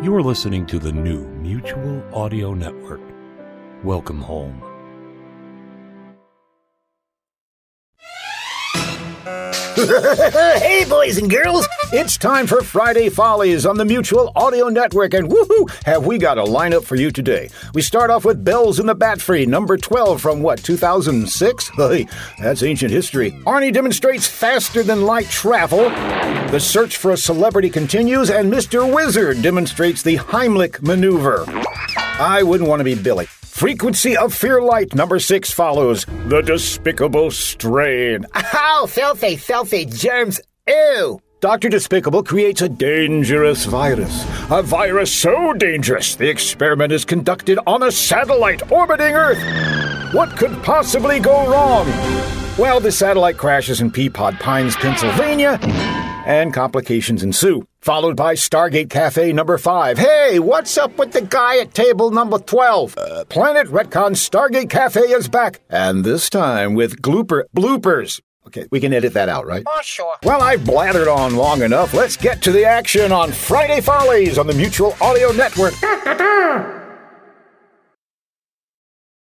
You are listening to the new Mutual Audio Network. Welcome home. hey, boys and girls, it's time for Friday Follies on the Mutual Audio Network, and woohoo, have we got a lineup for you today. We start off with Bells in the Bat Free, number 12 from what, 2006? Hey, that's ancient history. Arnie demonstrates faster than light travel. The search for a celebrity continues, and Mr. Wizard demonstrates the Heimlich maneuver. I wouldn't want to be Billy. Frequency of Fear Light number six follows. The Despicable Strain. Oh, filthy, filthy germs. Ew. Dr. Despicable creates a dangerous virus. A virus so dangerous, the experiment is conducted on a satellite orbiting Earth. What could possibly go wrong? Well, the satellite crashes in Peapod Pines, Pennsylvania, and complications ensue. Followed by Stargate Cafe number 5. Hey, what's up with the guy at table number 12? Uh, Planet Retcon Stargate Cafe is back, and this time with glooper bloopers. Okay, we can edit that out, right? Oh, sure. Well, I've blattered on long enough. Let's get to the action on Friday Follies on the Mutual Audio Network.